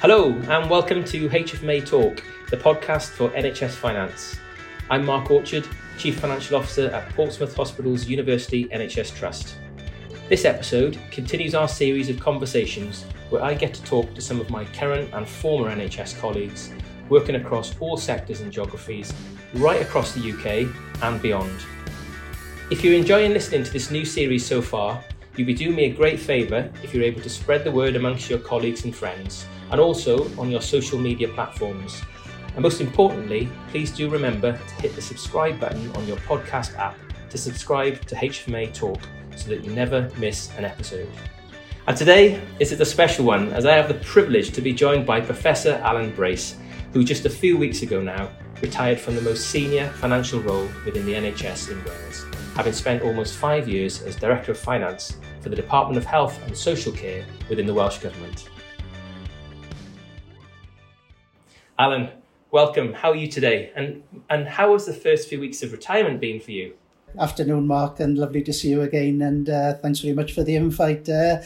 Hello, and welcome to HFMA Talk, the podcast for NHS Finance. I'm Mark Orchard, Chief Financial Officer at Portsmouth Hospitals University NHS Trust. This episode continues our series of conversations where I get to talk to some of my current and former NHS colleagues working across all sectors and geographies right across the UK and beyond. If you're enjoying listening to this new series so far, you'd be doing me a great favour if you're able to spread the word amongst your colleagues and friends, and also on your social media platforms. And most importantly, please do remember to hit the subscribe button on your podcast app to subscribe to HFMA Talk so that you never miss an episode. And today is a special one as I have the privilege to be joined by Professor Alan Brace, who just a few weeks ago now retired from the most senior financial role within the NHS in Wales, having spent almost five years as Director of Finance for the Department of Health and Social Care within the Welsh Government. Alan, welcome. How are you today? And, and how has the first few weeks of retirement been for you? Afternoon, Mark, and lovely to see you again. And uh, thanks very much for the invite. Uh,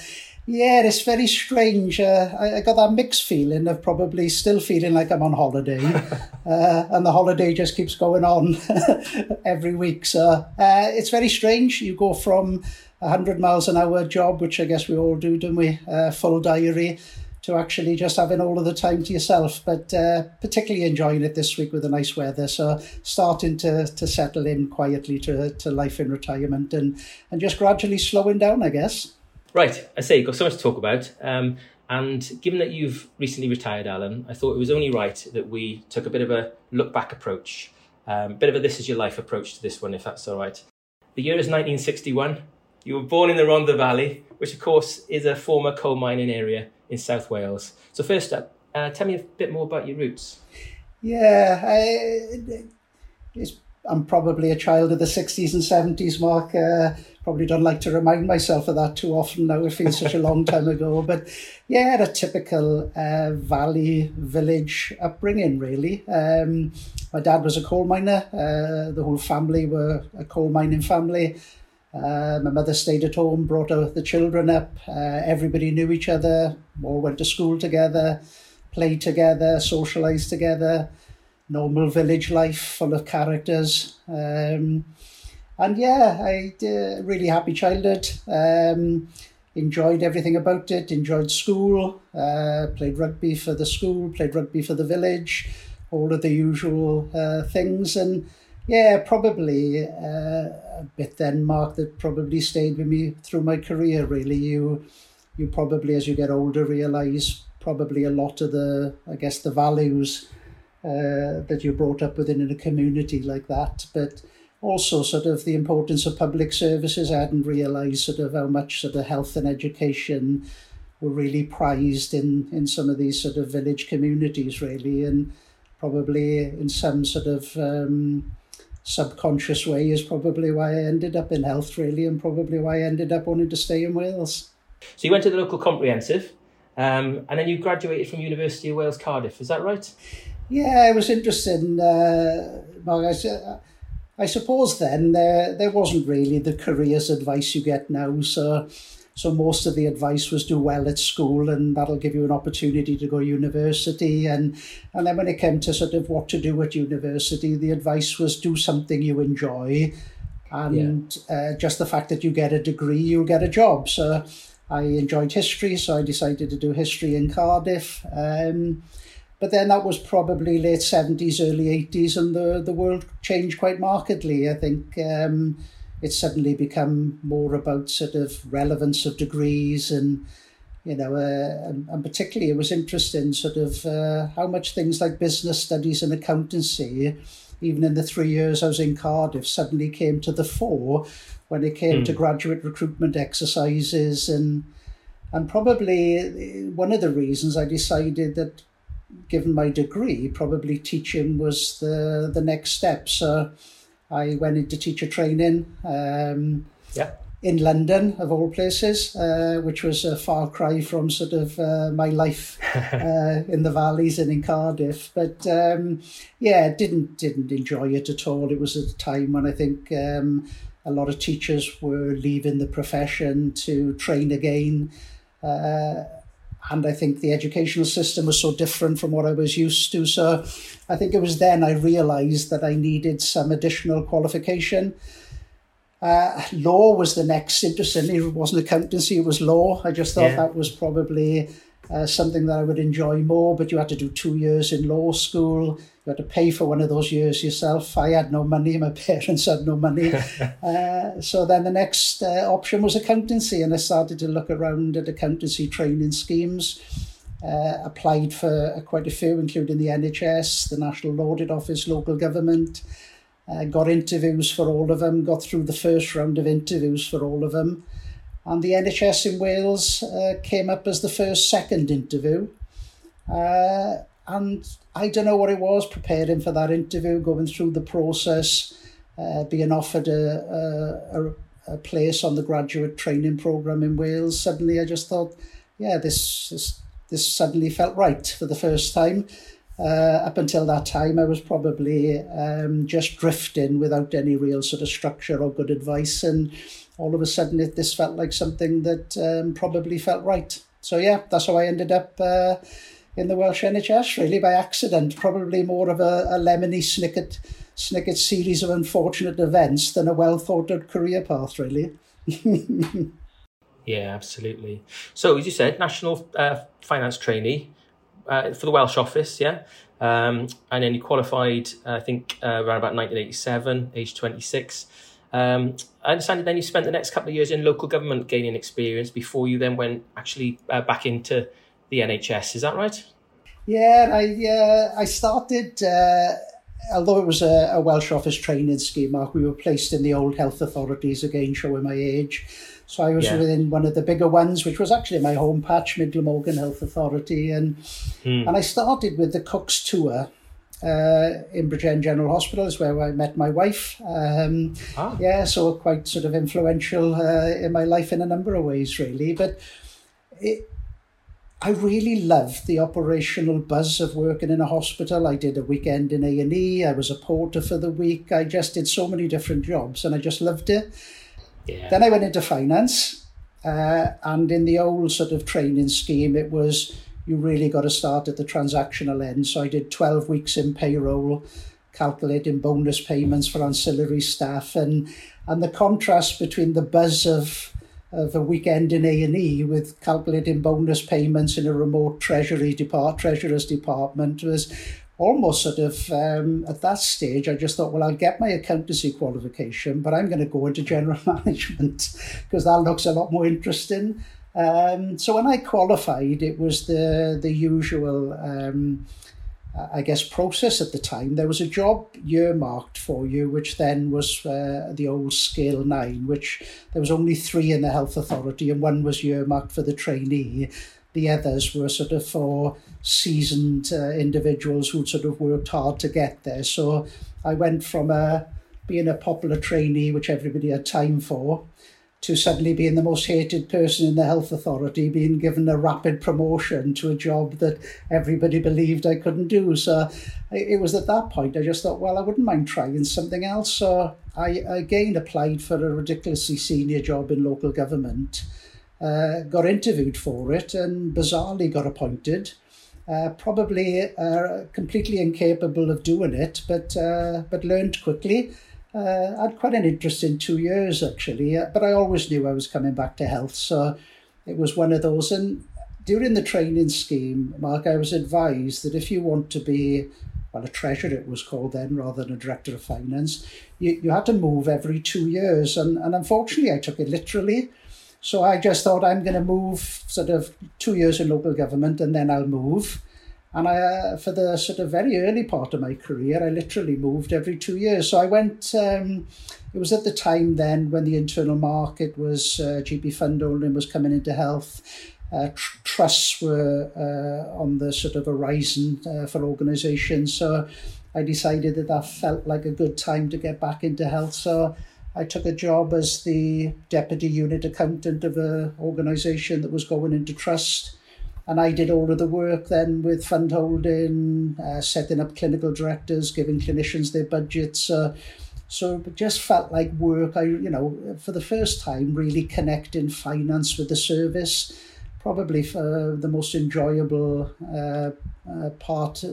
yeah, it's very strange. Uh, I, I, got that mixed feeling of probably still feeling like I'm on holiday, uh, and the holiday just keeps going on every week. So uh, it's very strange. You go from a hundred miles an hour job, which I guess we all do, don't we? Uh, full diary, to actually just having all of the time to yourself. But uh, particularly enjoying it this week with the nice weather. So starting to to settle in quietly to to life in retirement and and just gradually slowing down, I guess. Right, I say, you've got so much to talk about. Um, and given that you've recently retired, Alan, I thought it was only right that we took a bit of a look back approach, a um, bit of a this is your life approach to this one, if that's all right. The year is 1961. You were born in the Rhondda Valley, which of course is a former coal mining area in South Wales. So, first up, uh, tell me a bit more about your roots. Yeah, I, I'm probably a child of the 60s and 70s, Mark. Uh, probably don't like to remind myself of that too often now. It feels such a long time ago. But yeah, a typical uh, valley village upbringing, really. Um, my dad was a coal miner. Uh, the whole family were a coal mining family. Uh, my mother stayed at home, brought the children up. Uh, everybody knew each other, all went to school together, played together, socialised together normal village life full of characters. Um, and yeah, I uh, really happy childhood. Um, enjoyed everything about it. Enjoyed school. Uh, played rugby for the school. Played rugby for the village. All of the usual uh, things. And yeah, probably uh, a bit then, Mark, that probably stayed with me through my career. Really, you you probably as you get older realise probably a lot of the I guess the values uh, that you're brought up within in a community like that. But also sort of the importance of public services. I hadn't realised sort of how much sort of health and education were really prized in, in some of these sort of village communities really and probably in some sort of um, subconscious way is probably why I ended up in health really and probably why I ended up wanting to stay in Wales. So you went to the local comprehensive um, and then you graduated from University of Wales Cardiff, is that right? Yeah, it was interesting. Uh, I, I suppose then there there wasn't really the careers advice you get now. So so most of the advice was do well at school, and that'll give you an opportunity to go to university. And and then when it came to sort of what to do at university, the advice was do something you enjoy, and yeah. uh, just the fact that you get a degree, you'll get a job. So I enjoyed history, so I decided to do history in Cardiff. Um, but then that was probably late 70s, early 80s, and the, the world changed quite markedly. I think um, it's suddenly become more about sort of relevance of degrees and, you know, uh, and, and, particularly it was interesting sort of uh, how much things like business studies and accountancy, even in the three years I was in Cardiff, suddenly came to the fore when it came mm. to hmm. graduate recruitment exercises and and probably one of the reasons I decided that given my degree, probably teaching was the the next step. So I went into teacher training. Um, yeah. In London, of all places, uh, which was a far cry from sort of uh, my life uh, in the valleys and in Cardiff. But um, yeah, didn't didn't enjoy it at all. It was a time when I think um, a lot of teachers were leaving the profession to train again. Uh, and I think the educational system was so different from what I was used to. So I think it was then I realised that I needed some additional qualification. Uh, law was the next. Interestingly, it wasn't accountancy; it was law. I just thought yeah. that was probably uh, something that I would enjoy more. But you had to do two years in law school. You had to pay for one of those years yourself. I had no money. My parents had no money. uh, so then the next uh, option was accountancy, and I started to look around at accountancy training schemes. Uh, applied for quite a few, including the NHS, the National Audit Office, local government. Uh, got interviews for all of them, got through the first round of interviews for all of them. And the NHS in Wales uh, came up as the first second interview. Uh, and I don't know what it was, preparing for that interview, going through the process, uh, being offered a, a, a place on the graduate training programme in Wales. Suddenly I just thought, yeah, this, this, this suddenly felt right for the first time. Uh, up until that time, I was probably um, just drifting without any real sort of structure or good advice. And all of a sudden, it, this felt like something that um, probably felt right. So, yeah, that's how I ended up uh, in the Welsh NHS, really by accident. Probably more of a, a Lemony Snicket, snicket series of unfortunate events than a well thought out career path, really. yeah, absolutely. So, as you said, national uh, finance trainee uh, for the Welsh office, yeah. Um, and then you qualified, I think, uh, around about 1987, age 26. Um, I understand then you spent the next couple of years in local government gaining experience before you then went actually uh, back into the NHS. Is that right? Yeah, I uh, I started, uh, although it was a, a Welsh office training scheme, Mark, we were placed in the old health authorities, again showing my age. So I was yeah. within one of the bigger ones, which was actually my home patch, Mid Glamorgan Health Authority, and hmm. and I started with the Cook's tour. Uh, in Bridgend General Hospital is where I met my wife. Um, ah. Yeah, so quite sort of influential uh, in my life in a number of ways, really. But it, I really loved the operational buzz of working in a hospital. I did a weekend in A&E. I was a porter for the week. I just did so many different jobs and I just loved it. Yeah. Then I went into finance, uh, and in the old sort of training scheme, it was you really got to start at the transactional end. So I did 12 weeks in payroll, calculating bonus payments for ancillary staff, and and the contrast between the buzz of of a weekend in A and E with calculating bonus payments in a remote treasury depart treasurer's department was almost sort of um, at that stage, I just thought, well, I'll get my accountancy qualification, but I'm going to go into general management because that looks a lot more interesting. Um, so when I qualified, it was the the usual, um, I guess, process at the time. There was a job earmarked for you, which then was uh, the old Scale Nine, which there was only three in the health authority, and one was earmarked for the trainee. The others were sort of for seasoned uh, individuals who'd sort of worked hard to get there. So I went from a, uh, being a popular trainee, which everybody had time for, to suddenly being the most hated person in the health authority, being given a rapid promotion to a job that everybody believed I couldn't do. So it was at that point I just thought, well, I wouldn't mind trying something else. So I again applied for a ridiculously senior job in local government uh, got interviewed for it and bizarrely got appointed. Uh, probably uh, completely incapable of doing it, but uh, but learned quickly. Uh, I had quite an interesting two years actually, uh, but I always knew I was coming back to health, so it was one of those. And during the training scheme, Mark, I was advised that if you want to be well, a treasurer it was called then rather than a director of finance, you, you had to move every two years. And, and unfortunately, I took it literally. So I just thought I'm going to move sort of two years in local government and then I'll move. And I, uh, for the sort of very early part of my career, I literally moved every two years. So I went, um, it was at the time then when the internal market was, uh, GP fund holding was coming into health. Uh, tr- trusts were uh, on the sort of horizon uh, for organisations. So I decided that that felt like a good time to get back into health. So I took a job as the deputy unit accountant of an organisation that was going into trust. And I did all of the work then with fund holding, uh, setting up clinical directors, giving clinicians their budgets. Uh, so it just felt like work. I, you know, for the first time, really connecting finance with the service, probably for the most enjoyable uh, uh, part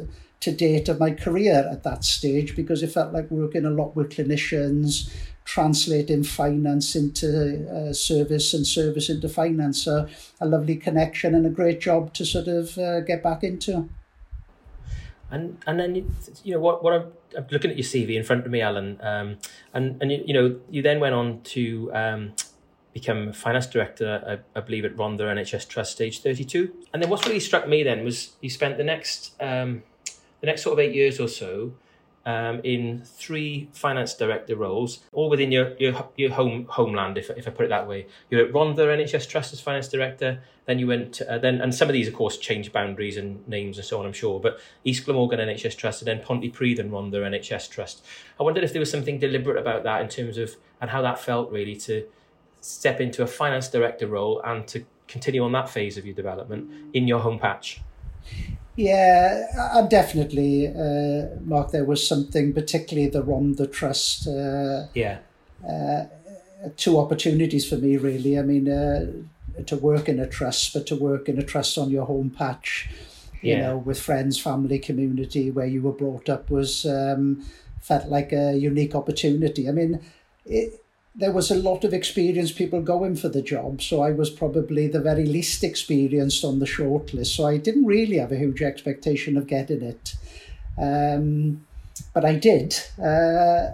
to date of my career at that stage because it felt like working a lot with clinicians, translating finance into uh, service and service into finance. So a lovely connection and a great job to sort of uh, get back into. And and then you know what what I'm, I'm looking at your CV in front of me, Alan. Um, and and you, you know you then went on to um, become finance director, I, I, believe, at Rhondda NHS Trust, stage thirty-two. And then what's really struck me then was you spent the next um, the next sort of eight years or so um, in three finance director roles, all within your your, your home homeland, if, if I put it that way. You're at Rhondda NHS Trust as finance director. Then you went to, uh, then, and some of these, of course, change boundaries and names and so on. I'm sure, but East Glamorgan NHS Trust, and then Pontypridd and Rhondda NHS Trust. I wondered if there was something deliberate about that in terms of and how that felt really to step into a finance director role and to continue on that phase of your development in your home patch. Yeah, I'm definitely, uh, Mark. There was something, particularly the ROM, the Trust. Uh, yeah. Uh, two opportunities for me, really. I mean, uh, to work in a trust, but to work in a trust on your home patch, you yeah. know, with friends, family, community, where you were brought up, was um, felt like a unique opportunity. I mean, it, there was a lot of experienced people going for the job, so I was probably the very least experienced on the shortlist. So I didn't really have a huge expectation of getting it, um, but I did, uh,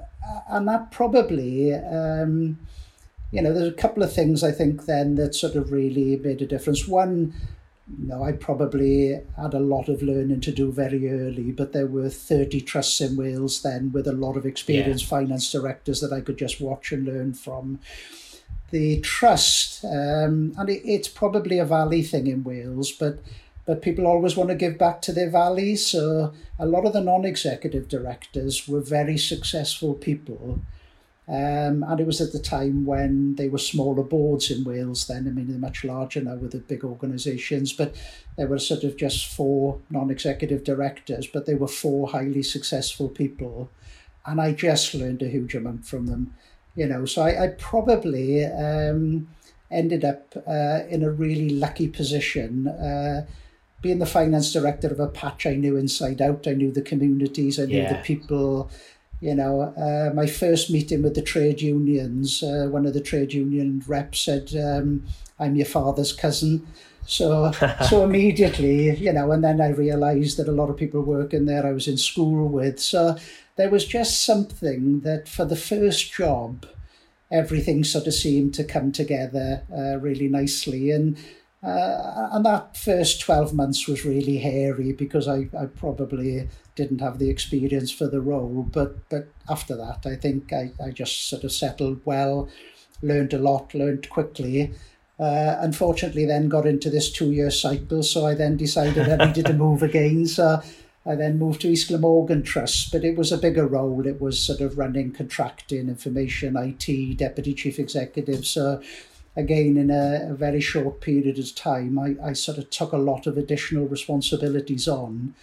and that probably, um, you know, there's a couple of things I think then that sort of really made a difference. One you know, I probably had a lot of learning to do very early, but there were 30 trusts in Wales then with a lot of experienced yeah. finance directors that I could just watch and learn from. The trust, um, and it, it's probably a valley thing in Wales, but but people always want to give back to their valleys. So a lot of the non-executive directors were very successful people um, and it was at the time when they were smaller boards in Wales then. I mean, they're much larger now with the big organisations, but there were sort of just four non executive directors, but they were four highly successful people. And I just learned a huge amount from them, you know. So I, I probably um, ended up uh, in a really lucky position. Uh, being the finance director of a patch I knew inside out, I knew the communities, I knew yeah. the people, you know, uh, my first meeting with the trade unions, uh, one of the trade union reps said, um, I'm your father's cousin. So, so immediately, you know, and then I realized that a lot of people working there I was in school with. So there was just something that for the first job, everything sort of seemed to come together uh, really nicely. And uh, and that first 12 months was really hairy because I, I probably didn't have the experience for the role. But but after that, I think I, I just sort of settled well, learned a lot, learned quickly. Uh, unfortunately, then got into this two year cycle. So I then decided I needed to move again. So I then moved to East Glamorgan Trust, but it was a bigger role. It was sort of running contracting, information, IT, deputy chief executive. So again, in a, a, very short period of time, I, I sort of took a lot of additional responsibilities on,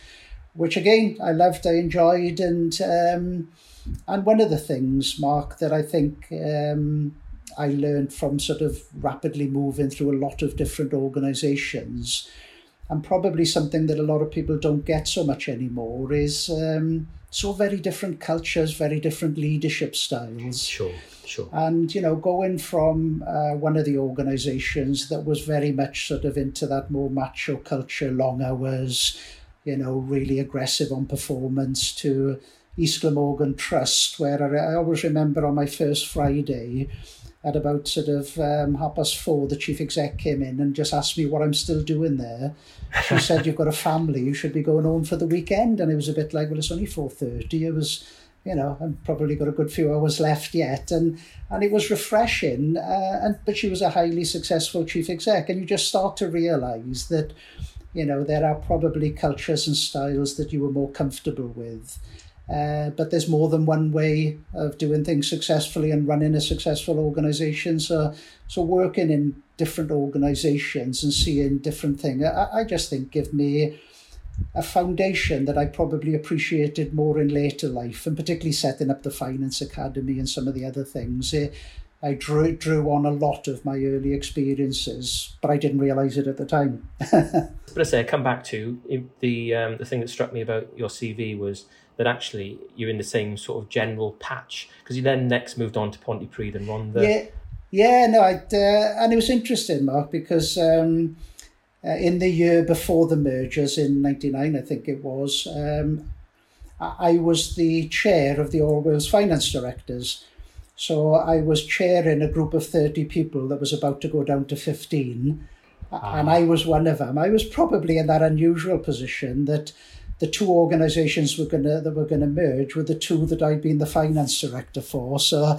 which again I loved, I enjoyed, and um, and one of the things, Mark, that I think um, I learned from sort of rapidly moving through a lot of different organisations, and probably something that a lot of people don't get so much anymore is um, so very different cultures, very different leadership styles. Sure. Sure. And, you know, going from uh, one of the organizations that was very much sort of into that more macho culture, long hours, you know, really aggressive on performance, to East Glamorgan Trust, where I, I always remember on my first Friday, at about sort of um, half past four, the chief exec came in and just asked me what I'm still doing there. She said, "You've got a family. You should be going home for the weekend." And it was a bit like, "Well, it's only four thirty. It was you know, I've probably got a good few hours left yet, and and it was refreshing. Uh, and but she was a highly successful chief exec, and you just start to realise that, you know, there are probably cultures and styles that you were more comfortable with. Uh, but there's more than one way of doing things successfully and running a successful organization. So, so working in different organizations and seeing different things, I, I just think give me a foundation that I probably appreciated more in later life, and particularly setting up the Finance Academy and some of the other things. It, I drew drew on a lot of my early experiences, but I didn't realise it at the time. but I say, I come back to the um, the thing that struck me about your CV was that actually you're in the same sort of general patch because you then next moved on to Pontypridd and Rhondda. Yeah, yeah, no, I'd, uh, and it was interesting, Mark, because um, uh, in the year before the mergers in '99, I think it was, um, I was the chair of the All Wales Finance Directors. So I was chairing a group of 30 people that was about to go down to 15. Ah. And I was one of them. I was probably in that unusual position that the two organisations were gonna that were gonna merge were the two that I'd been the finance director for. So,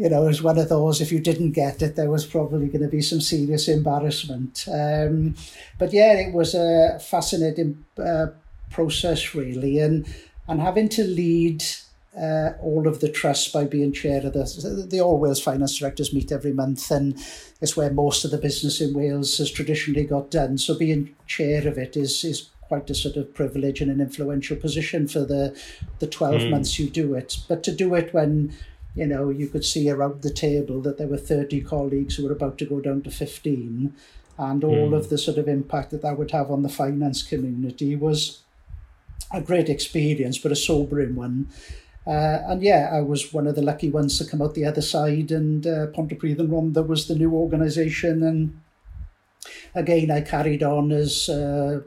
you know, it was one of those. If you didn't get it, there was probably going to be some serious embarrassment. Um, but yeah, it was a fascinating uh, process, really, and and having to lead uh, all of the trusts by being chair of the the All Wales Finance Directors meet every month, and it's where most of the business in Wales has traditionally got done. So being chair of it is is quite a sort of privilege and an influential position for the the twelve mm. months you do it. But to do it when you know you could see around the table that there were thirty colleagues who were about to go down to fifteen, and all mm. of the sort of impact that that would have on the finance community was a great experience, but a sobering one. Uh, and yeah, I was one of the lucky ones to come out the other side, and uh, Pontypridd and Rhondda was the new organisation. And again, I carried on as uh,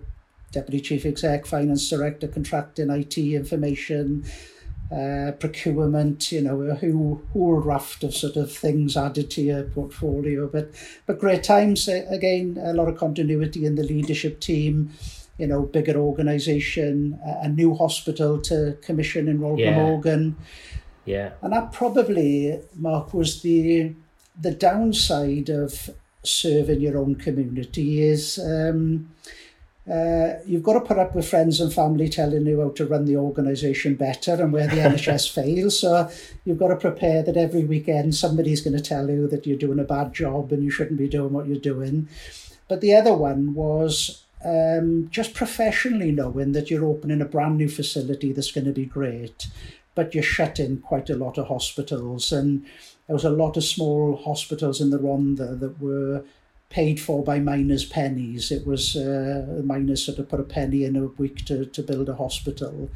Deputy Chief Exec, Finance Director, Contracting, IT, Information, uh, procurement, you know, a whole, whole raft of sort of things added to your portfolio. But, but great times, again, a lot of continuity in the leadership team you know, bigger organisation, a, new hospital to commission in Royal yeah. Morgan. Yeah. And that probably, Mark, was the the downside of serving your own community is um, uh, you've got to put up with friends and family telling you how to run the organisation better and where the NHS fails. So you've got to prepare that every weekend somebody's going to tell you that you're doing a bad job and you shouldn't be doing what you're doing. But the other one was um, just professionally knowing that you're opening a brand new facility that's going to be great, but you're shutting quite a lot of hospitals. And there was a lot of small hospitals in the Rhondda that were paid for by miners' pennies. It was uh, miners sort of put a penny in a week to, to build a hospital.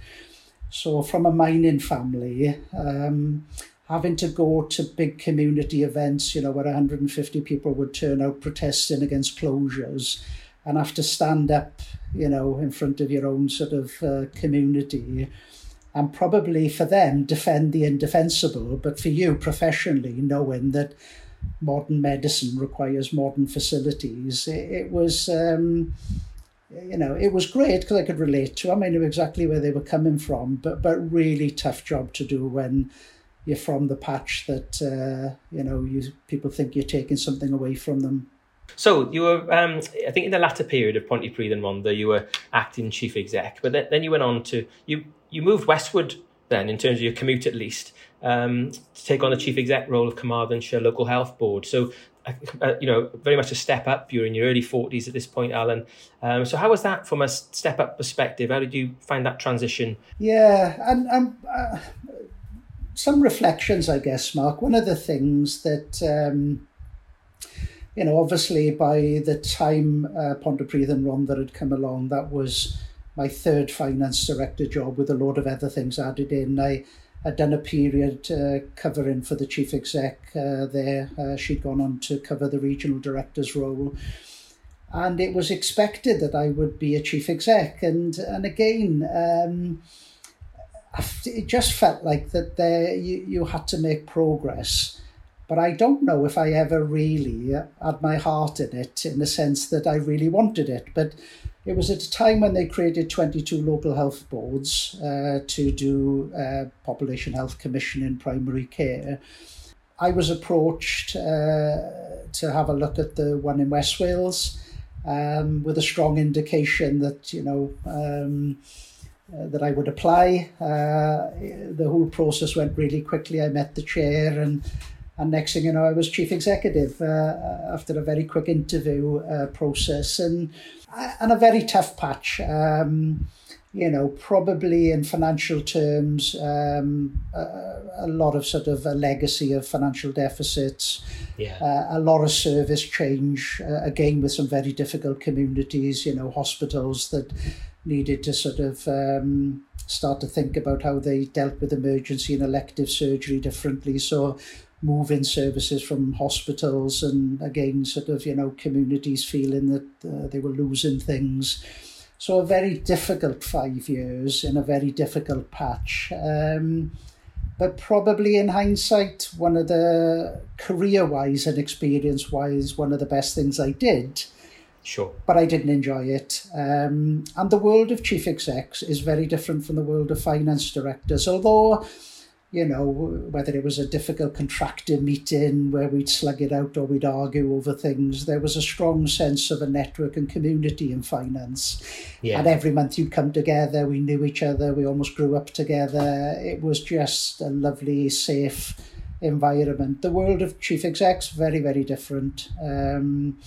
So from a mining family, um, having to go to big community events, you know, where 150 people would turn out protesting against closures and have to stand up, you know, in front of your own sort of uh, community and probably for them defend the indefensible, but for you professionally knowing that modern medicine requires modern facilities, it, it was, um, you know, it was great because I could relate to them. I knew exactly where they were coming from, but but really tough job to do when you're from the patch that uh, you know you people think you're taking something away from them. So you were, um, I think, in the latter period of Pontypridd and Rhondda, you were acting chief exec, but then, then you went on to you you moved westward then in terms of your commute at least um, to take on the chief exec role of Carmarthenshire Local Health Board. So. Uh, uh you know, very much a step up. You're in your early 40s at this point, Alan. Um, so, how was that from a step up perspective? How did you find that transition? Yeah, and, and uh, some reflections, I guess, Mark. One of the things that um, you know, obviously by the time uh, Pontypridd and Rhondda had come along, that was my third finance director job with a load of other things added in. I had done a period uh, covering for the chief exec uh, there. Uh, she'd gone on to cover the regional director's role. And it was expected that I would be a chief exec. And, and again, um, it just felt like that there you, you had to make progress but I don't know if I ever really had my heart in it in the sense that I really wanted it. But it was at a time when they created 22 local health boards uh, to do uh, population health commission in primary care. I was approached uh, to have a look at the one in West Wales um, with a strong indication that, you know, um, uh, that I would apply. Uh, the whole process went really quickly. I met the chair and and next thing you know, I was chief executive uh, after a very quick interview uh, process and and a very tough patch. Um, you know, probably in financial terms, um, a, a, lot of sort of a legacy of financial deficits, yeah. uh, a lot of service change, uh, again, with some very difficult communities, you know, hospitals that needed to sort of um, start to think about how they dealt with emergency and elective surgery differently. So, moving services from hospitals and again, sort of, you know, communities feeling that uh, they were losing things. So a very difficult five years in a very difficult patch. Um, but probably in hindsight, one of the career-wise and experience-wise, one of the best things I did. Sure. But I didn't enjoy it. Um, and the world of chief execs is very different from the world of finance directors. Although you know, whether it was a difficult contractor meeting where we'd slug it out or we'd argue over things, there was a strong sense of a network and community in finance. Yeah. And every month you'd come together, we knew each other, we almost grew up together. It was just a lovely, safe environment. The world of chief execs, very, very different. Um,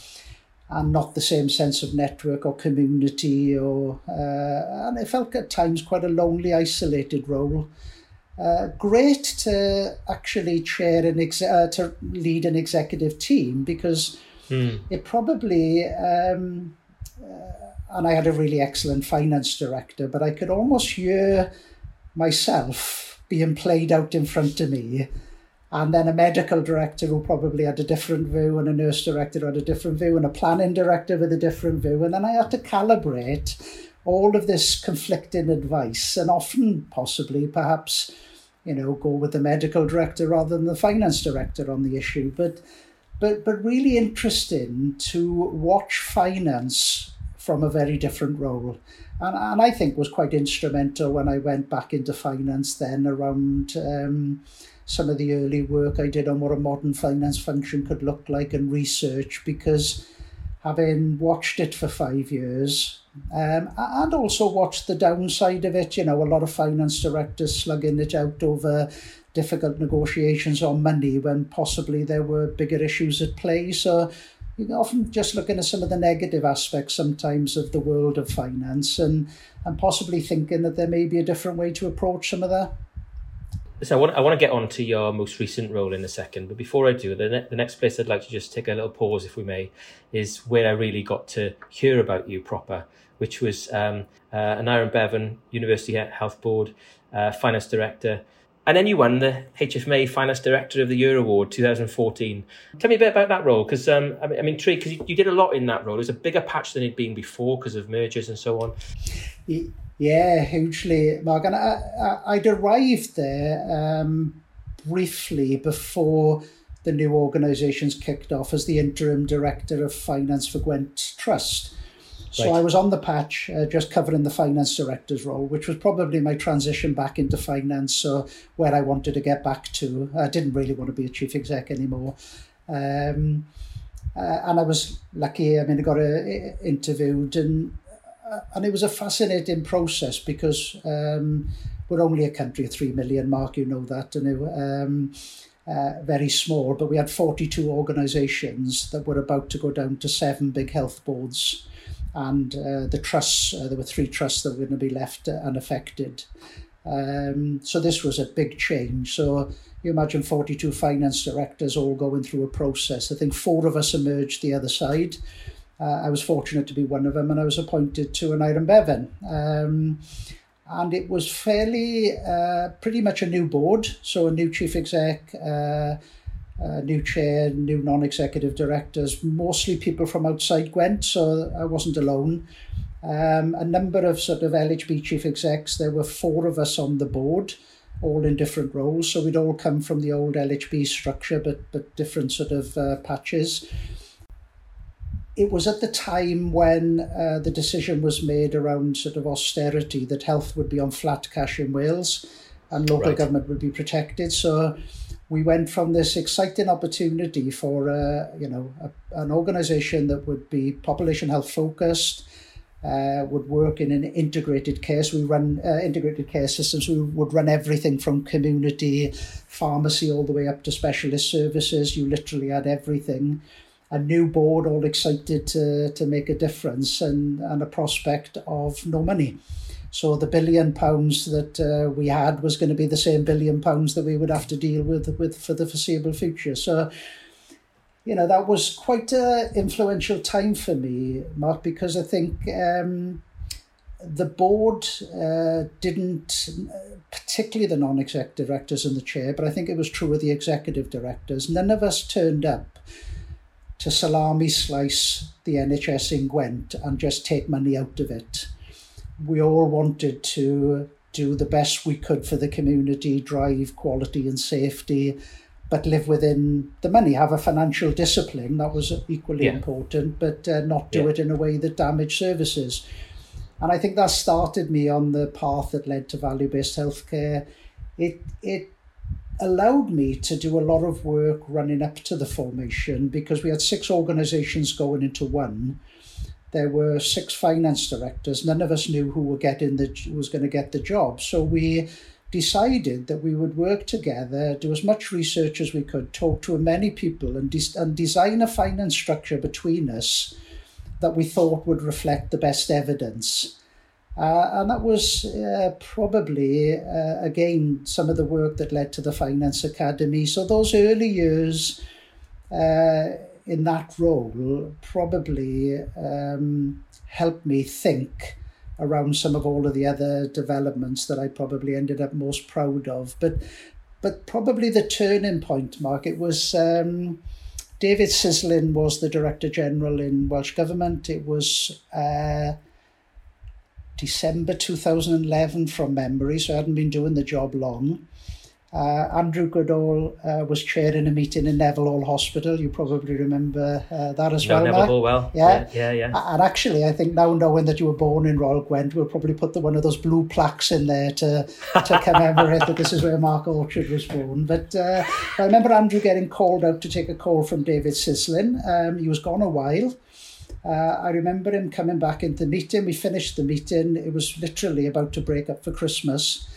and not the same sense of network or community or uh, and it felt at times quite a lonely isolated role uh, great to actually chair an ex- uh, to lead an executive team because mm. it probably um, uh, and I had a really excellent finance director, but I could almost hear myself being played out in front of me. And then a medical director who probably had a different view, and a nurse director who had a different view, and a planning director with a different view. And then I had to calibrate all of this conflicting advice, and often, possibly, perhaps, you know, go with the medical director rather than the finance director on the issue. But but but really interesting to watch finance from a very different role. And, and I think was quite instrumental when I went back into finance then around um, some of the early work I did on what a modern finance function could look like and research because having watched it for five years, um, and also watched the downside of it. You know, a lot of finance directors slugging it out over difficult negotiations on money when possibly there were bigger issues at play. So you often just looking at some of the negative aspects sometimes of the world of finance and, and possibly thinking that there may be a different way to approach some of that. So I want, I want to get on to your most recent role in a second, but before I do, the, ne- the next place I'd like to just take a little pause, if we may, is where I really got to hear about you proper, which was um, uh, Aneurin Bevan, University Health Board uh, Finance Director, and then you won the HFMA Finance Director of the Year Award 2014. Tell me a bit about that role, because um, I'm, I'm intrigued, because you, you, did a lot in that role. It was a bigger patch than it'd been before because of mergers and so on. Yeah, hugely, Mark. And I, I, would arrived there um, briefly before the new organisations kicked off as the interim director of finance for Gwent Trust. So right. I was on the patch, uh, just covering the finance director's role, which was probably my transition back into finance, so where I wanted to get back to. I didn't really want to be a chief exec anymore. Um, uh, and I was lucky. I mean, I got uh, interviewed, and and it was a fascinating process because um, we're only a country of 3 million, Mark, you know that, and um, uh, very small, but we had 42 organisations that were about to go down to seven big health boards. And uh, the trusts, uh, there were three trusts that were going to be left unaffected. Um, so this was a big change. So you imagine 42 finance directors all going through a process. I think four of us emerged the other side. Uh, I was fortunate to be one of them, and I was appointed to Aneurin Bevan. Um, and it was fairly, uh, pretty much a new board, so a new chief exec, uh, new chair, new non executive directors, mostly people from outside Gwent, so I wasn't alone. Um, a number of sort of LHB chief execs, there were four of us on the board, all in different roles, so we'd all come from the old LHB structure, but, but different sort of uh, patches it was at the time when uh, the decision was made around sort of austerity that health would be on flat cash in Wales and local right. government would be protected. So we went from this exciting opportunity for uh, you know a, an organisation that would be population health focused, uh, would work in an integrated care. So we run uh, integrated care systems. We would run everything from community pharmacy all the way up to specialist services. You literally had everything a new board all excited to, to make a difference and, and a prospect of no money. So the billion pounds that uh, we had was going to be the same billion pounds that we would have to deal with with for the foreseeable future. So, you know, that was quite an influential time for me, Mark, because I think um, the board uh, didn't, particularly the non-exec directors and the chair, but I think it was true of the executive directors. None of us turned up to salami slice the NHS in Gwent and just take money out of it we all wanted to do the best we could for the community, drive quality and safety, but live within the money, have a financial discipline. That was equally yeah. important, but uh, not do yeah. it in a way that damaged services. And I think that started me on the path that led to value based healthcare. It, it allowed me to do a lot of work running up to the formation because we had six organizations going into one there were six finance directors. None of us knew who were getting the who was going to get the job. So we decided that we would work together, do as much research as we could, talk to many people, and de- and design a finance structure between us that we thought would reflect the best evidence. Uh, and that was uh, probably, uh, again, some of the work that led to the Finance Academy. So those early years, uh, in that role probably um, helped me think around some of all of the other developments that I probably ended up most proud of. But but probably the turning point, Mark, it was um, David Sissling was the Director General in Welsh Government. It was uh, December 2011 from memory, so I hadn't been doing the job long. Uh, Andrew Goodall uh, was chairing a meeting in Nevill Hall Hospital. You probably remember uh, that as no, well. Nevill Hall, well. Yeah? yeah, yeah, yeah. And actually, I think now knowing that you were born in Royal Gwent, we'll probably put the, one of those blue plaques in there to to commemorate that this is where Mark Orchard was born. But uh, I remember Andrew getting called out to take a call from David Sissling. Um, he was gone a while. Uh, I remember him coming back into meeting. We finished the meeting. It was literally about to break up for Christmas.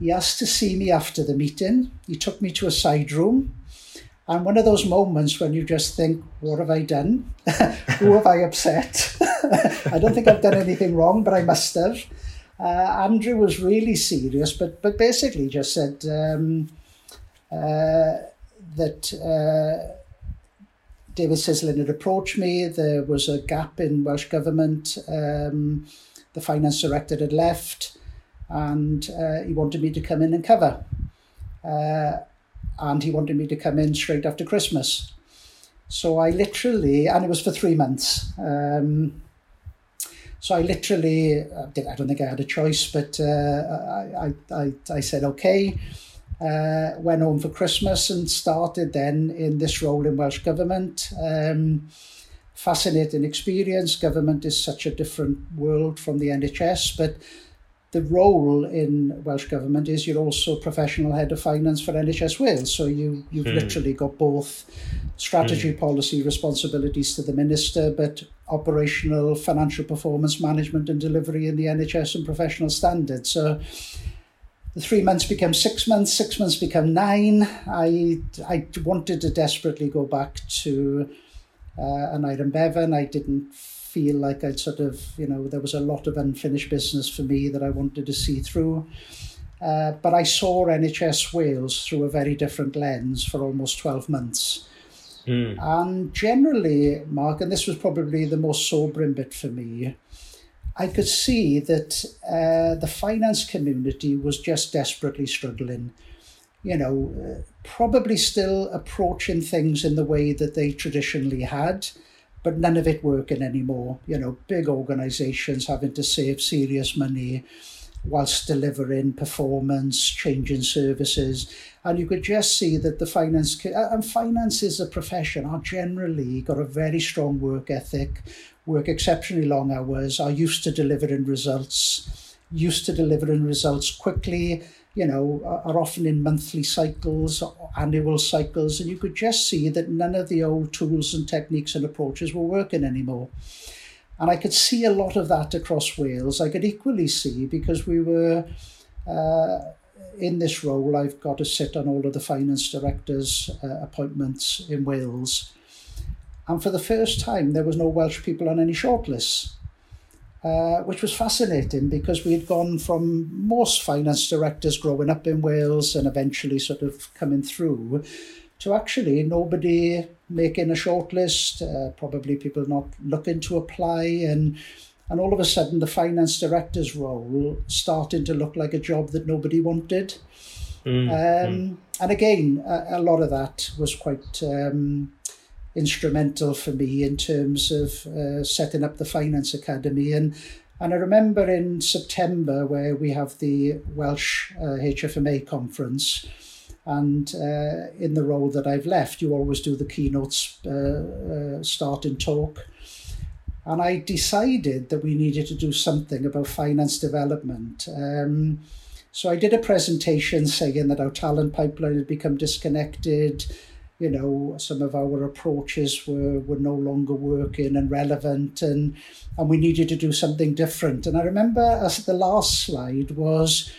He asked to see me after the meeting. He took me to a side room. And one of those moments when you just think, what have I done? Who have I upset? I don't think I've done anything wrong, but I must have. Uh, Andrew was really serious, but but basically just said um, uh, that uh, David Sislin had approached me. There was a gap in Welsh Government. Um, the finance director had left and uh, he wanted me to come in and cover. Uh, and he wanted me to come in straight after Christmas. So I literally, and it was for three months. Um, so I literally, uh, I don't think I had a choice, but uh, I, I, I, I said, okay. Uh, went home for Christmas and started then in this role in Welsh Government. Um, fascinating experience. Government is such a different world from the NHS, but the role in Welsh Government is you're also professional head of finance for NHS Wales. So you, you've mm. literally got both strategy mm. policy responsibilities to the Minister, but operational financial performance management and delivery in the NHS and professional standards. So the three months became six months, six months become nine. I, I wanted to desperately go back to uh, Aneurin Bevan. I didn't feel like I'd sort of, you know, there was a lot of unfinished business for me that I wanted to see through. Uh, but I saw NHS Wales through a very different lens for almost 12 months. Mm. And generally, Mark, and this was probably the most sobering bit for me, I could see that uh, the finance community was just desperately struggling. You know, uh, probably still approaching things in the way that they traditionally had but none of it working anymore. You know, big organisations having to save serious money whilst delivering performance, changing services. And you could just see that the finance, uh, and finance is a profession, are generally got a very strong work ethic, work exceptionally long hours, are used to delivering results, used to delivering results quickly, you know, are often in monthly cycles, annual cycles, and you could just see that none of the old tools and techniques and approaches were working anymore. And I could see a lot of that across Wales. I could equally see because we were uh, in this role, I've got to sit on all of the finance directors' uh, appointments in Wales. And for the first time, there was no Welsh people on any shortlists. uh, which was fascinating because we had gone from most finance directors growing up in Wales and eventually sort of coming through to actually nobody making a shortlist, uh, probably people not looking to apply, and and all of a sudden the finance director's role starting to look like a job that nobody wanted. Mm, um, mm. And again, a, a, lot of that was quite um, instrumental for me in terms of uh, setting up the finance academy and. And I remember in September where we have the Welsh uh, HFMA conference, and uh, in the role that I've left, you always do the keynotes uh, uh, start and talk. And I decided that we needed to do something about finance development. Um, so I did a presentation saying that our talent pipeline had become disconnected. You know, some of our approaches were, were no longer working and relevant, and, and we needed to do something different. And I remember as the last slide was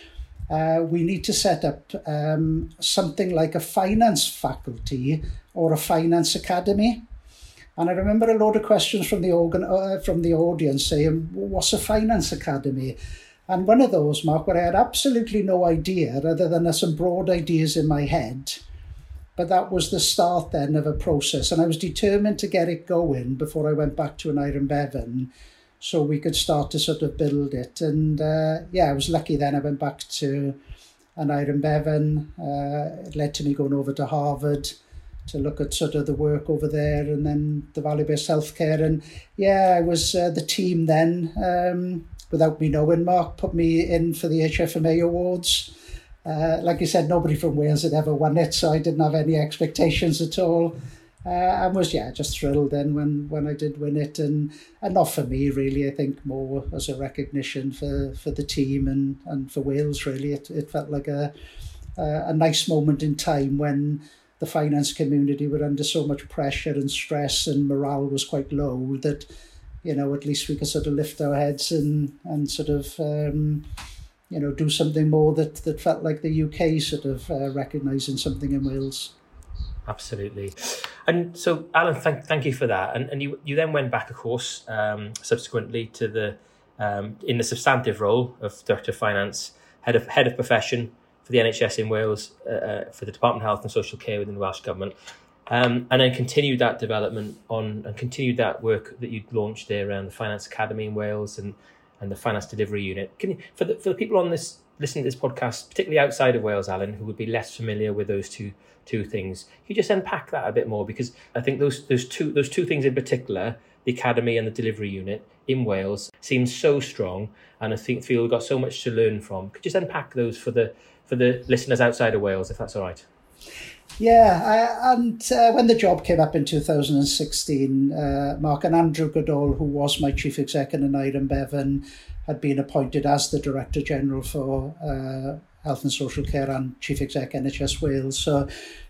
uh, we need to set up um, something like a finance faculty or a finance academy. And I remember a lot of questions from the organ uh, from the audience saying, "What's a finance academy?" And one of those, Mark, where I had absolutely no idea, other than some broad ideas in my head. But that was the start then of a process, and I was determined to get it going before I went back to Aneurin Bevan so we could start to sort of build it. And uh, yeah, I was lucky then I went back to Aneurin Bevan. Uh, it led to me going over to Harvard to look at sort of the work over there and then the value-based healthcare. And yeah, I was uh, the team then, um, without me knowing, Mark put me in for the HFMA Awards. Uh, like you said, nobody from Wales had ever won it, so I didn't have any expectations at all uh, and was yeah just thrilled then when when I did win it. And and not for me really. I think more as a recognition for for the team and and for Wales really. It, it felt like a, a nice moment in time when the finance community were under so much pressure and stress and morale was quite low that you know at least we could sort of lift our heads and and sort of um, you know do something more that that felt like the UK sort of uh, recognizing something in Wales absolutely. And so, Alan, thank, thank you for that. And, and you, you then went back, of course, um, subsequently to the um, in the substantive role of Director of Finance, head of head of profession for the NHS in Wales, uh, uh, for the Department of Health and Social Care within the Welsh Government. Um, and then continued that development on and continued that work that you'd launched there around the Finance Academy in Wales and, and the Finance Delivery Unit. Can you, for the for the people on this listening to this podcast, particularly outside of Wales, Alan, who would be less familiar with those two two things. Can you just unpack that a bit more because I think those those two those two things in particular, the academy and the delivery unit in Wales, seem so strong, and I think feel got so much to learn from. Could you just unpack those for the for the listeners outside of Wales, if that's all right? Yeah, I, and uh, when the job came up in 2016, uh, Mark and Andrew Goodall, who was my chief executive in Aneurin Bevan, had been appointed as the Director General for uh, Health and Social Care and Chief Exec NHS Wales. So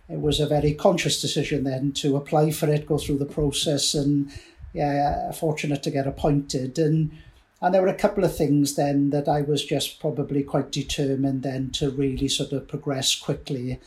it was a very conscious decision then to apply for it, go through the process, and yeah, fortunate to get appointed. And and there were a couple of things then that I was just probably quite determined then to really sort of progress quickly.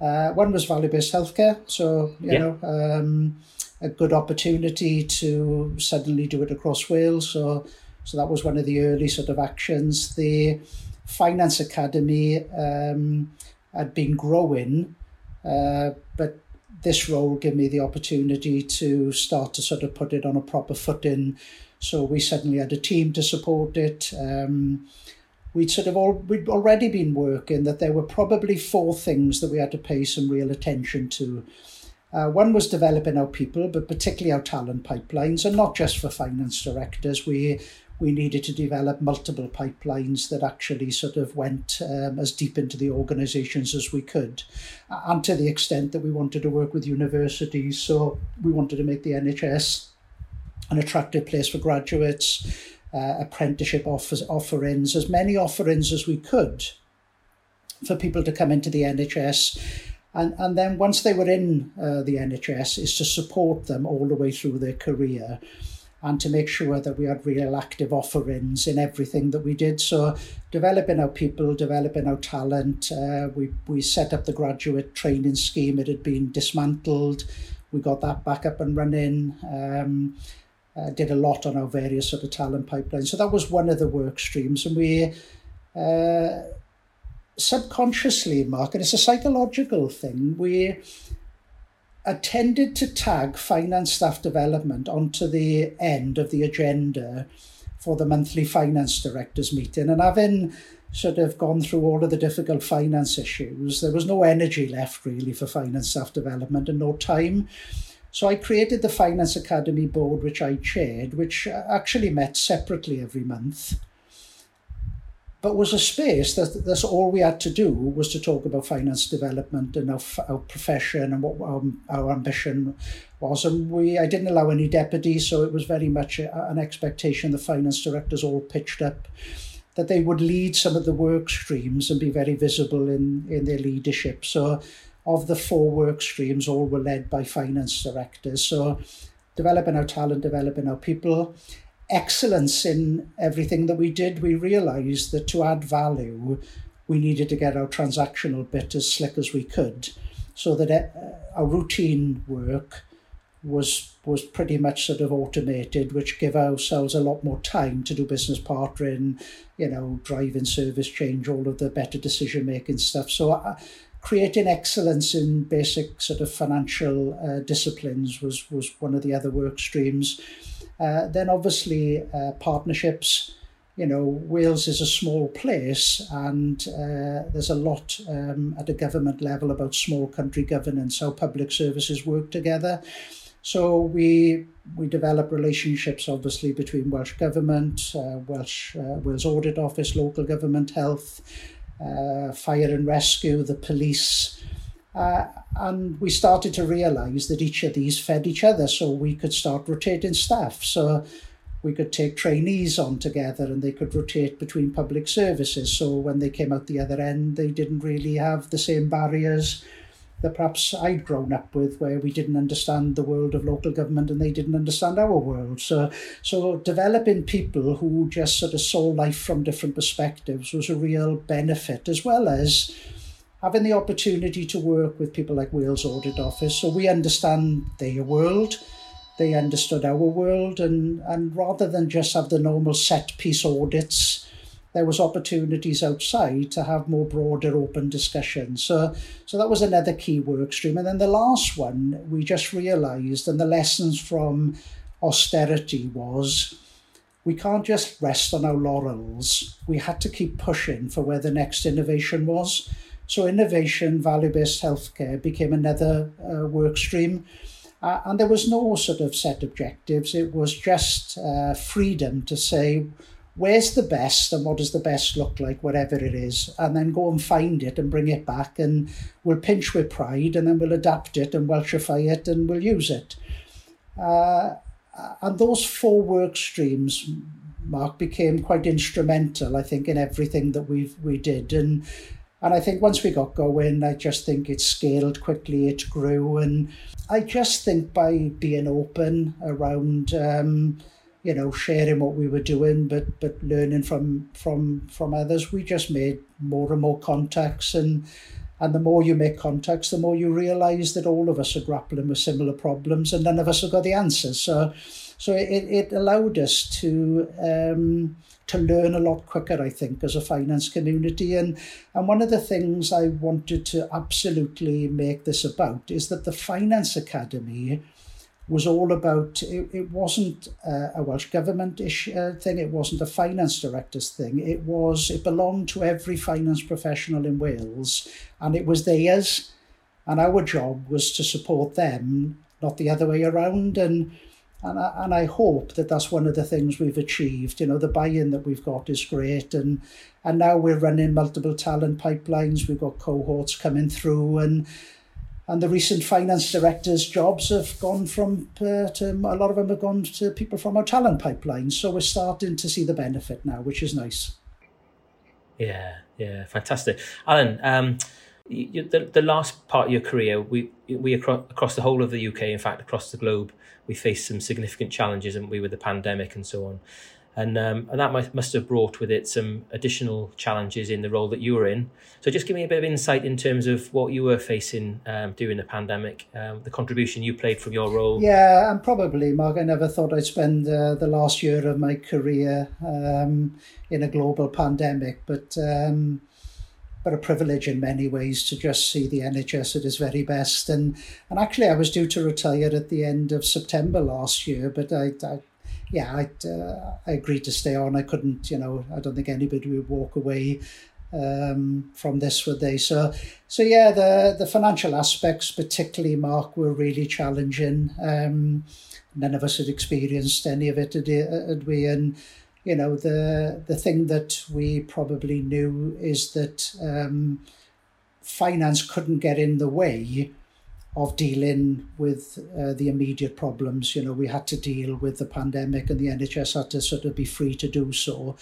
Uh, one was value based healthcare, so you yeah. know. Um, a good opportunity to suddenly do it across Wales. So so that was one of the early sort of actions. The Finance Academy um, had been growing, uh, but this role gave me the opportunity to start to sort of put it on a proper footing. So we suddenly had a team to support it. Um, we'd sort of all we'd already been working that there were probably four things that we had to pay some real attention to. Uh, one was developing our people, but particularly our talent pipelines, and not just for finance directors. We we needed to develop multiple pipelines that actually sort of went um, as deep into the organisations as we could, and to the extent that we wanted to work with universities. So we wanted to make the NHS an attractive place for graduates, uh, apprenticeship offers, offerings, as many offerings as we could for people to come into the NHS. And, and then once they were in uh, the NHS, is to support them all the way through their career and to make sure that we had real active offerings in everything that we did. So, developing our people, developing our talent. Uh, we we set up the graduate training scheme. It had been dismantled. We got that back up and running. Um, uh, did a lot on our various sort of talent pipelines. So that was one of the work streams, and we uh, subconsciously, Mark, and it's a psychological thing. We attended to tag finance staff development onto the end of the agenda for the monthly finance directors meeting, and having sort of gone through all of the difficult finance issues, there was no energy left really for finance staff development and no time. So I created the Finance Academy board, which I chaired, which actually met separately every month but was a space that that's all we had to do was to talk about finance development and our, our profession and what our, um, our ambition was. And we I didn't allow any deputies so it was very much a, an expectation the finance directors all pitched up that they would lead some of the work streams and be very visible in in their leadership. So of the four work streams all were led by finance directors. So developing our talent developing our people excellence in everything that we did, we realized that to add value, we needed to get our transactional bit as slick as we could so that uh, our routine work was was pretty much sort of automated, which give ourselves a lot more time to do business partnering, you know, driving service change, all of the better decision making stuff. So uh, creating excellence in basic sort of financial uh, disciplines was was one of the other work streams. Uh, then obviously uh, partnerships. You know, Wales is a small place, and uh, there's a lot um, at a government level about small country governance, how public services work together. So we we develop relationships, obviously, between Welsh Government, uh, Welsh uh, Wales Audit Office, local government, health, uh, fire and rescue, the police, uh, and we started to realise that each of these fed each other, so we could start rotating staff. So we could take trainees on together and they could rotate between public services. So when they came out the other end, they didn't really have the same barriers that perhaps I'd grown up with, where we didn't understand the world of local government and they didn't understand our world. So, so developing people who just sort of saw life from different perspectives was a real benefit, as well as having the opportunity to work with people like Wales Audit Office, so we understand their world, they understood our world, and, and rather than just have the normal set piece audits, there was opportunities outside to have more broader open discussions. So, so that was another key work stream. And then the last one, we just realised, and the lessons from austerity was we can't just rest on our laurels. We had to keep pushing for where the next innovation was. So innovation, value-based healthcare became another uh, work stream. Uh, and there was no sort of set objectives. It was just uh, freedom to say, where's the best and what does the best look like, whatever it is, and then go and find it and bring it back. And we'll pinch with pride and then we'll adapt it and Welshify it and we'll use it. Uh, and those four work streams, Mark, became quite instrumental, I think, in everything that we we did. And and I think once we got going, I just think it scaled quickly, it grew. And I just think by being open around, um, you know, sharing what we were doing, but but learning from from from others, we just made more and more contacts. And and the more you make contacts, the more you realise that all of us are grappling with similar problems, and none of us have got the answers. So, so it, it allowed us to. Um, to learn a lot quicker, I think, as a finance community. And, and one of the things I wanted to absolutely make this about is that the Finance Academy was all about, it, it wasn't uh, a Welsh Government ish, uh, thing, it wasn't a finance director's thing, it was, it belonged to every finance professional in Wales and it was theirs. And our job was to support them, not the other way around. And and I, and I hope that that's one of the things we've achieved. You know, the buy-in that we've got is great, and and now we're running multiple talent pipelines. We've got cohorts coming through, and and the recent finance directors' jobs have gone from uh, to a lot of them have gone to people from our talent pipelines. So we're starting to see the benefit now, which is nice. Yeah, yeah, fantastic, Alan. Um, you, the, the last part of your career, we we across, across the whole of the UK, in fact, across the globe, we faced some significant challenges, and we with the pandemic and so on. and um, and that must, must have brought with it some additional challenges in the role that you were in. So just give me a bit of insight in terms of what you were facing um, during the pandemic, um, the contribution you played from your role. Yeah, and probably, Mark. I never thought I'd spend uh, the last year of my career um, in a global pandemic, but. Um, but a privilege in many ways to just see the NHS at its very best. And and actually, I was due to retire at the end of September last year, but I, I yeah, I, uh, I agreed to stay on. I couldn't, you know, I don't think anybody would walk away um, from this, would they? So, so yeah, the the financial aspects, particularly Mark, were really challenging. Um, none of us had experienced any of it, had, had we? And you know, the the thing that we probably knew is that um, finance couldn't get in the way of dealing with uh, the immediate problems. You know, we had to deal with the pandemic, and the NHS had to sort of be free to do so.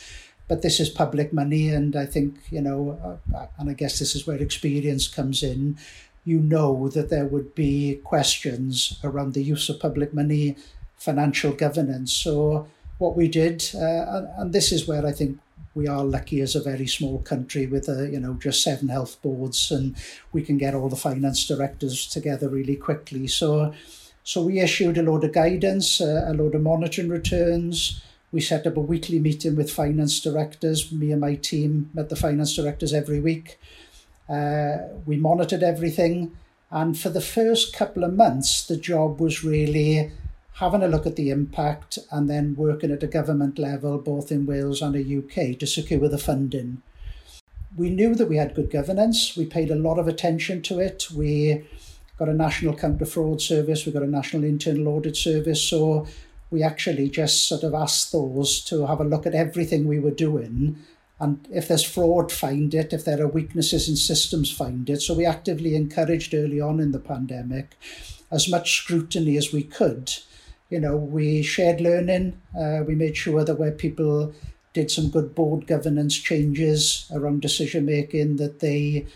But this is public money, and I think you know, uh, and I guess this is where experience comes in. You know that there would be questions around the use of public money, financial governance. So what we did, uh, and this is where I think we are lucky as a very small country with a, you know just seven health boards and we can get all the finance directors together really quickly. So so we issued a load of guidance uh, a load of monitoring returns. We set up a weekly meeting with finance directors. Me and my team met the finance directors every week. Uh, we monitored everything and for the first couple of months the job was really having a look at the impact and then working at a government level, both in Wales and the UK, to secure the funding. We knew that we had good governance. We paid a lot of attention to it. We got a national counter fraud service. We got a national internal audit service. So we actually just sort of asked those to have a look at everything we were doing. And if there's fraud, find it. If there are weaknesses in systems, find it. So we actively encouraged early on in the pandemic as much scrutiny as we could you know, we shared learning. Uh, we made sure that where people did some good board governance changes around decision making, that they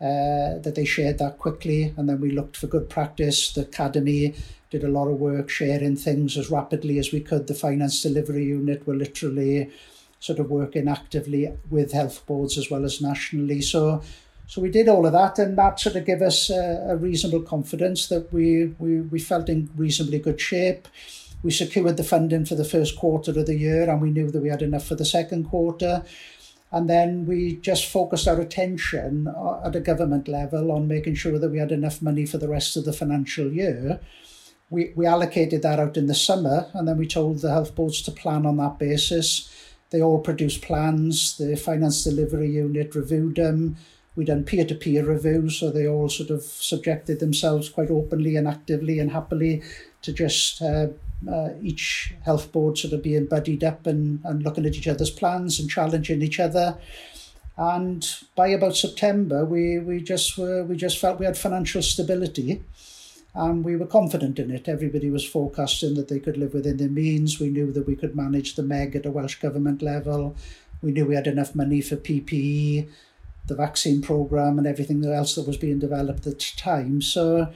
uh, that they shared that quickly, and then we looked for good practice. The academy did a lot of work sharing things as rapidly as we could. The finance delivery unit were literally sort of working actively with health boards as well as nationally. So so we did all of that, and that sort of gave us a, a reasonable confidence that we, we, we felt in reasonably good shape. We secured the funding for the first quarter of the year, and we knew that we had enough for the second quarter. And then we just focused our attention uh, at a government level on making sure that we had enough money for the rest of the financial year. We, we allocated that out in the summer, and then we told the health boards to plan on that basis. They all produced plans, the finance delivery unit reviewed them, we done peer-to-peer reviews, so they all sort of subjected themselves quite openly and actively and happily to just uh, uh, each health board sort of being buddied up and, and looking at each other's plans and challenging each other. And by about September, we, we just were we just felt we had financial stability, and we were confident in it. Everybody was forecasting that they could live within their means. We knew that we could manage the MEG at a Welsh government level. We knew we had enough money for PPE the vaccine program and everything else that was being developed at the time. So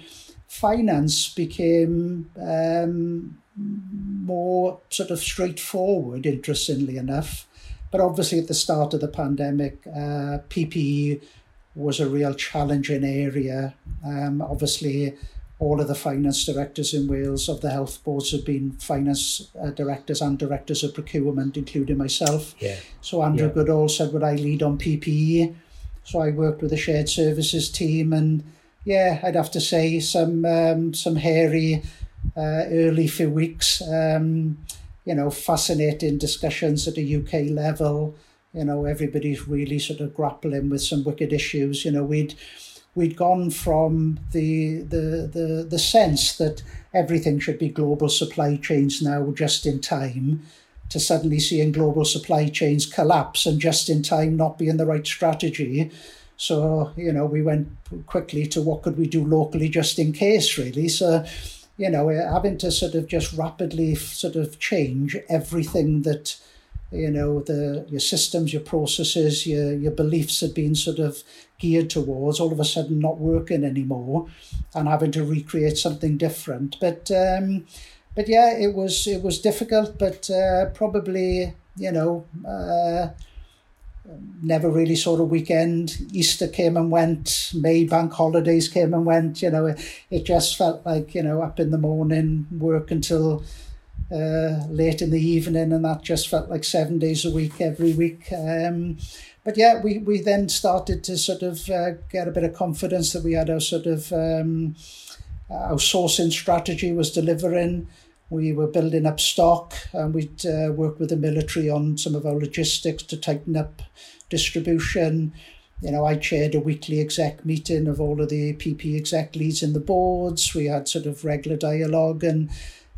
finance became um, more sort of straightforward, interestingly enough. But obviously, at the start of the pandemic, uh, PPE was a real challenging area. Um, obviously, all of the finance directors in Wales of the health boards have been finance uh, directors and directors of procurement, including myself. Yeah. So Andrew yeah. Goodall said, "Would I lead on PPE?" So I worked with a shared services team, and yeah, I'd have to say some um, some hairy uh, early few weeks. Um, you know, fascinating discussions at a UK level. You know, everybody's really sort of grappling with some wicked issues. You know, we'd we'd gone from the the the the sense that everything should be global supply chains now, just in time to suddenly seeing global supply chains collapse and just in time not being the right strategy. So, you know, we went quickly to what could we do locally just in case, really. So, you know, having to sort of just rapidly sort of change everything that, you know, the your systems, your processes, your your beliefs had been sort of geared towards, all of a sudden not working anymore, and having to recreate something different. But um, but yeah, it was it was difficult, but uh, probably you know, uh, never really saw a weekend. Easter came and went, May bank holidays came and went. You know, it, it just felt like you know up in the morning, work until uh, late in the evening, and that just felt like seven days a week every week. Um, but yeah, we, we then started to sort of uh, get a bit of confidence that we had our sort of um, our sourcing strategy was delivering. We were building up stock and we'd uh, work with the military on some of our logistics to tighten up distribution. You know, I chaired a weekly exec meeting of all of the PP exec leads in the boards. We had sort of regular dialogue and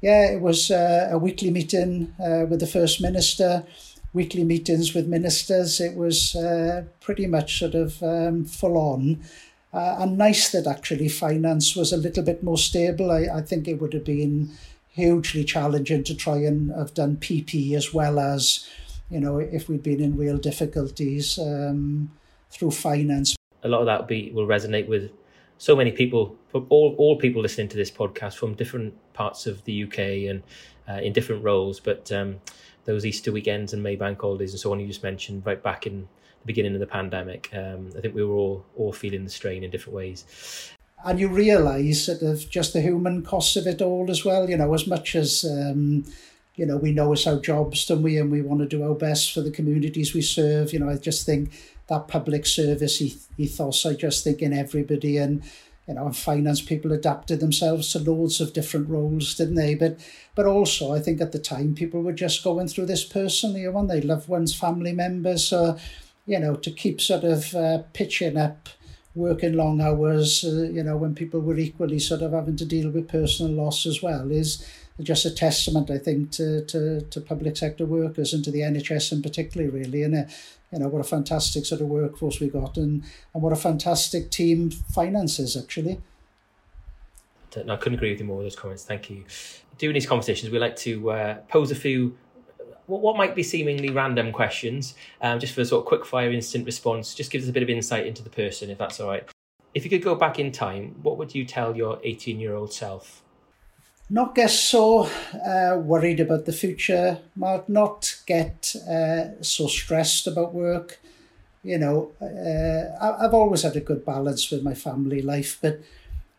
yeah, it was uh, a weekly meeting uh, with the First Minister, weekly meetings with ministers. It was uh, pretty much sort of um, full on. Uh, and nice that actually finance was a little bit more stable. I, I think it would have been hugely challenging to try and have done PP as well as, you know, if we'd been in real difficulties um, through finance. A lot of that will, be, will resonate with so many people, all, all people listening to this podcast from different parts of the UK and uh, in different roles. But um, those Easter weekends and May bank holidays and so on you just mentioned right back in the beginning of the pandemic, um, I think we were all all feeling the strain in different ways and you realise sort of just the human costs of it all as well. You know, as much as um, you know we know it's our jobs, don't we, and we want to do our best for the communities we serve. You know, I just think that public service ethos. I just think in everybody and you know, and finance people adapted themselves to loads of different roles, didn't they? But but also, I think at the time people were just going through this personally, know, they loved one's family members. So, you know, to keep sort of uh, pitching up working long hours, uh, you know, when people were equally sort of having to deal with personal loss as well, is just a testament, I think, to, to, to public sector workers and to the NHS in particular, really. And, uh, you know, what a fantastic sort of workforce we got and, and what a fantastic team finances, actually. I couldn't agree with you more with those comments. Thank you. Doing these conversations, we like to uh, pose a few what what might be seemingly random questions, um, just for a sort of quick fire instant response, just gives us a bit of insight into the person, if that's all right. If you could go back in time, what would you tell your 18 year old self? Not get so uh, worried about the future, Mark, not get uh, so stressed about work. You know, uh, I've always had a good balance with my family life, but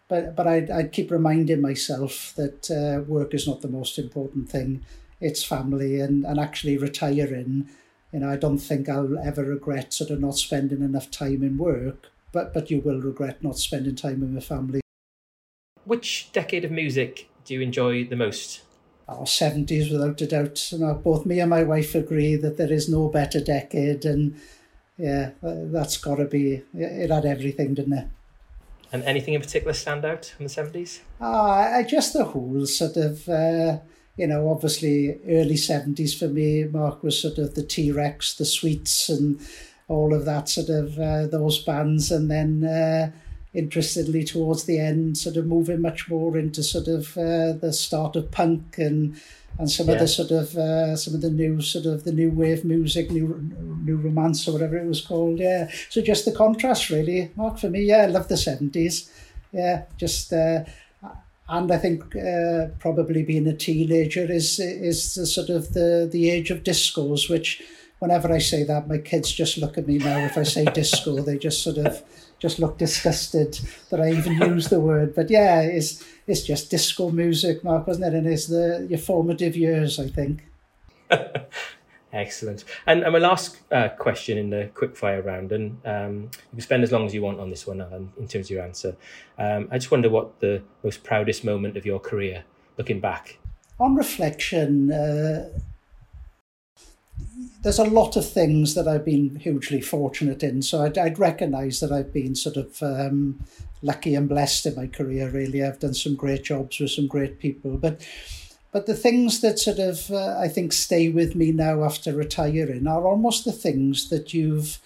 but but I'd, I'd keep reminding myself that uh, work is not the most important thing its family and, and actually retiring. You know, I don't think I'll ever regret sort of not spending enough time in work, but but you will regret not spending time with your family. Which decade of music do you enjoy the most? Our oh, 70s, without a doubt. You know, both me and my wife agree that there is no better decade, and yeah, that's got to be. It had everything, didn't it? And anything in particular stand out from the 70s? Ah, just the whole sort of. Uh, you know, obviously early 70s for me, Mark was sort of the T Rex, the Sweets, and all of that sort of uh, those bands. And then, uh, interestedly, towards the end, sort of moving much more into sort of uh, the start of punk and and some yeah. of the sort of uh, some of the new sort of the new wave music, new new romance or whatever it was called. Yeah. So just the contrast, really, Mark, for me. Yeah, I love the 70s. Yeah, just. And I think uh, probably being a teenager is is the sort of the the age of discos, which whenever I say that, my kids just look at me now. If I say disco, they just sort of just look disgusted that I even use the word. But yeah, it's it's just disco music, Mark, wasn't it? And it's the your formative years, I think. Excellent. And, and my last uh, question in the quickfire round, and um, you can spend as long as you want on this one, Alan, in terms of your answer. Um, I just wonder what the most proudest moment of your career, looking back. On reflection, uh, there's a lot of things that I've been hugely fortunate in. So I'd, I'd recognise that I've been sort of um, lucky and blessed in my career. Really, I've done some great jobs with some great people, but but the things that sort of uh, I think stay with me now after retiring are almost the things that you've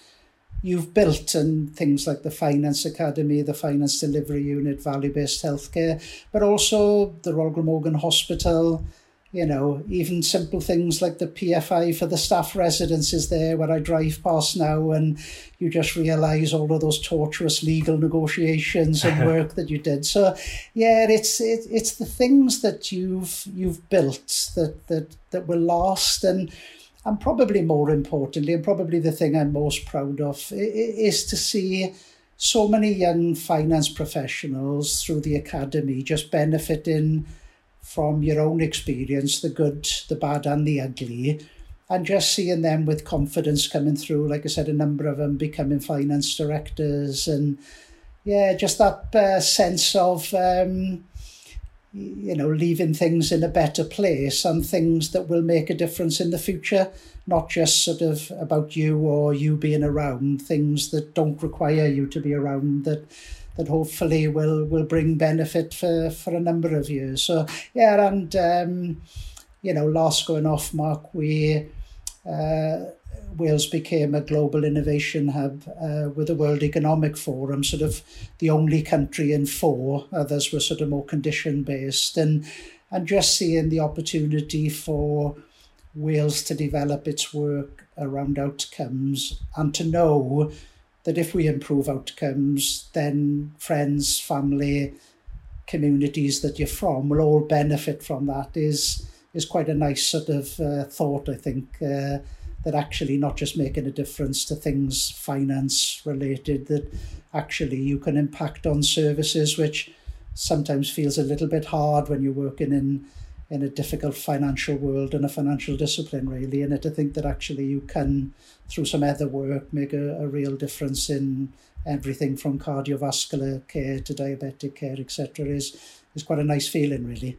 you've built and things like the Finance Academy, the Finance Delivery Unit, Value Based Healthcare, but also the Royal Glamorgan Hospital, you know, even simple things like the PFI for the staff residences there where I drive past now and you just realise all of those torturous legal negotiations and work that you did. So yeah, it's it, it's the things that you've you've built that that that were lost and and probably more importantly, and probably the thing I'm most proud of, is to see so many young finance professionals through the academy just benefiting from your own experience, the good, the bad, and the ugly, and just seeing them with confidence coming through. Like I said, a number of them becoming finance directors, and yeah, just that uh, sense of. Um, you know, leaving things in a better place and things that will make a difference in the future, not just sort of about you or you being around, things that don't require you to be around that that hopefully will will bring benefit for, for a number of years. So yeah, and um, you know, last going off, Mark, we uh, Wales became a global innovation hub uh, with the World Economic Forum, sort of the only country in four. Others were sort of more condition based, and and just seeing the opportunity for Wales to develop its work around outcomes and to know that if we improve outcomes, then friends, family, communities that you're from will all benefit from that. Is is quite a nice sort of uh, thought, I think. Uh, that actually not just making a difference to things finance related, that actually you can impact on services, which sometimes feels a little bit hard when you're working in in a difficult financial world and a financial discipline really and to think that actually you can through some other work make a, a real difference in everything from cardiovascular care to diabetic care etc is is quite a nice feeling really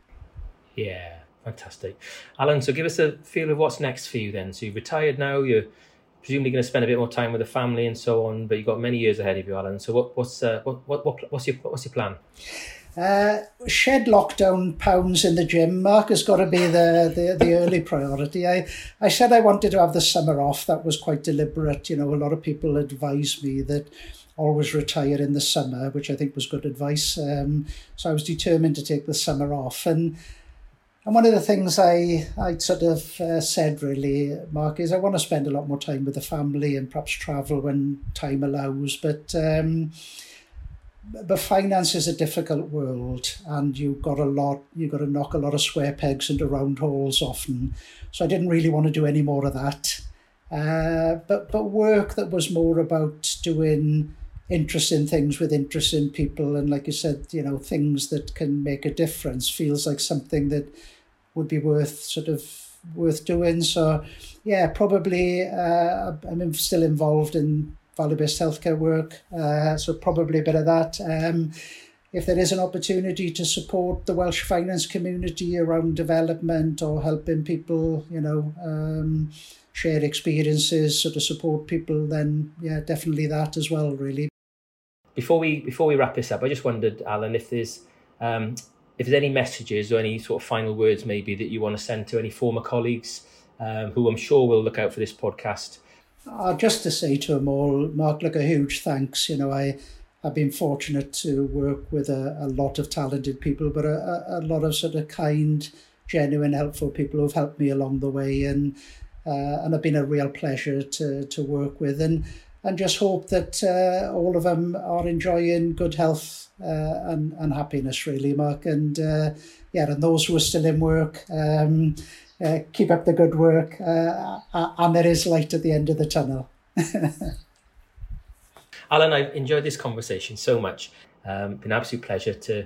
yeah Fantastic. Alan, so give us a feel of what's next for you then. So you've retired now, you're presumably going to spend a bit more time with the family and so on, but you've got many years ahead of you, Alan. So what, what's, uh, what, what, what's, your, what's your plan? Uh, shed lockdown pounds in the gym, Mark, has got to be the, the, the early priority. I, I said I wanted to have the summer off. That was quite deliberate. You know, a lot of people advised me that always retire in the summer, which I think was good advice. Um, so I was determined to take the summer off. And and one of the things I, I sort of uh, said really, Mark, is I want to spend a lot more time with the family and perhaps travel when time allows. But um, but finance is a difficult world, and you've got a lot. You've got to knock a lot of square pegs into round holes often. So I didn't really want to do any more of that. Uh, but but work that was more about doing interesting things with interesting people and like you said you know things that can make a difference feels like something that would be worth sort of worth doing so yeah probably uh, i'm still involved in value-based healthcare work uh, so probably a bit of that um, if there is an opportunity to support the Welsh finance community around development or helping people, you know, um, share experiences, sort of support people, then yeah, definitely that as well, really. Before we before we wrap this up, I just wondered, Alan, if there's um, if there's any messages or any sort of final words maybe that you want to send to any former colleagues um, who I'm sure will look out for this podcast. Uh, just to say to them all, Mark, look, a huge thanks. You know, I I've been fortunate to work with a, a lot of talented people, but a, a, lot of sort of kind, genuine, helpful people who've helped me along the way, and uh, and have been a real pleasure to to work with. And and just hope that uh, all of them are enjoying good health uh, and, and happiness, really, Mark. And uh, yeah, and those who are still in work, um, uh, keep up the good work. Uh, and there is light at the end of the tunnel. Alan, I've enjoyed this conversation so much. Um, been an absolute pleasure to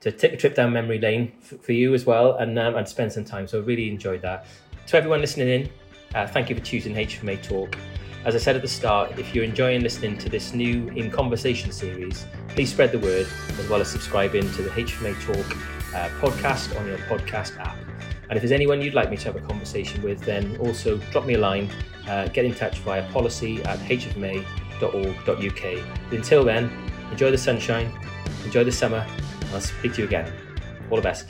to take a trip down memory lane for, you as well and um, and spend some time. So I really enjoyed that. To everyone listening in, uh, thank you for choosing HFMA Talk. As I said at the start, if you're enjoying listening to this new In Conversation series, please spread the word as well as subscribing to the HFMA Talk uh, podcast on your podcast app. And if there's anyone you'd like me to have a conversation with, then also drop me a line, uh, get in touch via policy at hfma.org.uk. Until then, enjoy the sunshine, enjoy the summer, and I'll speak to you again. All the best.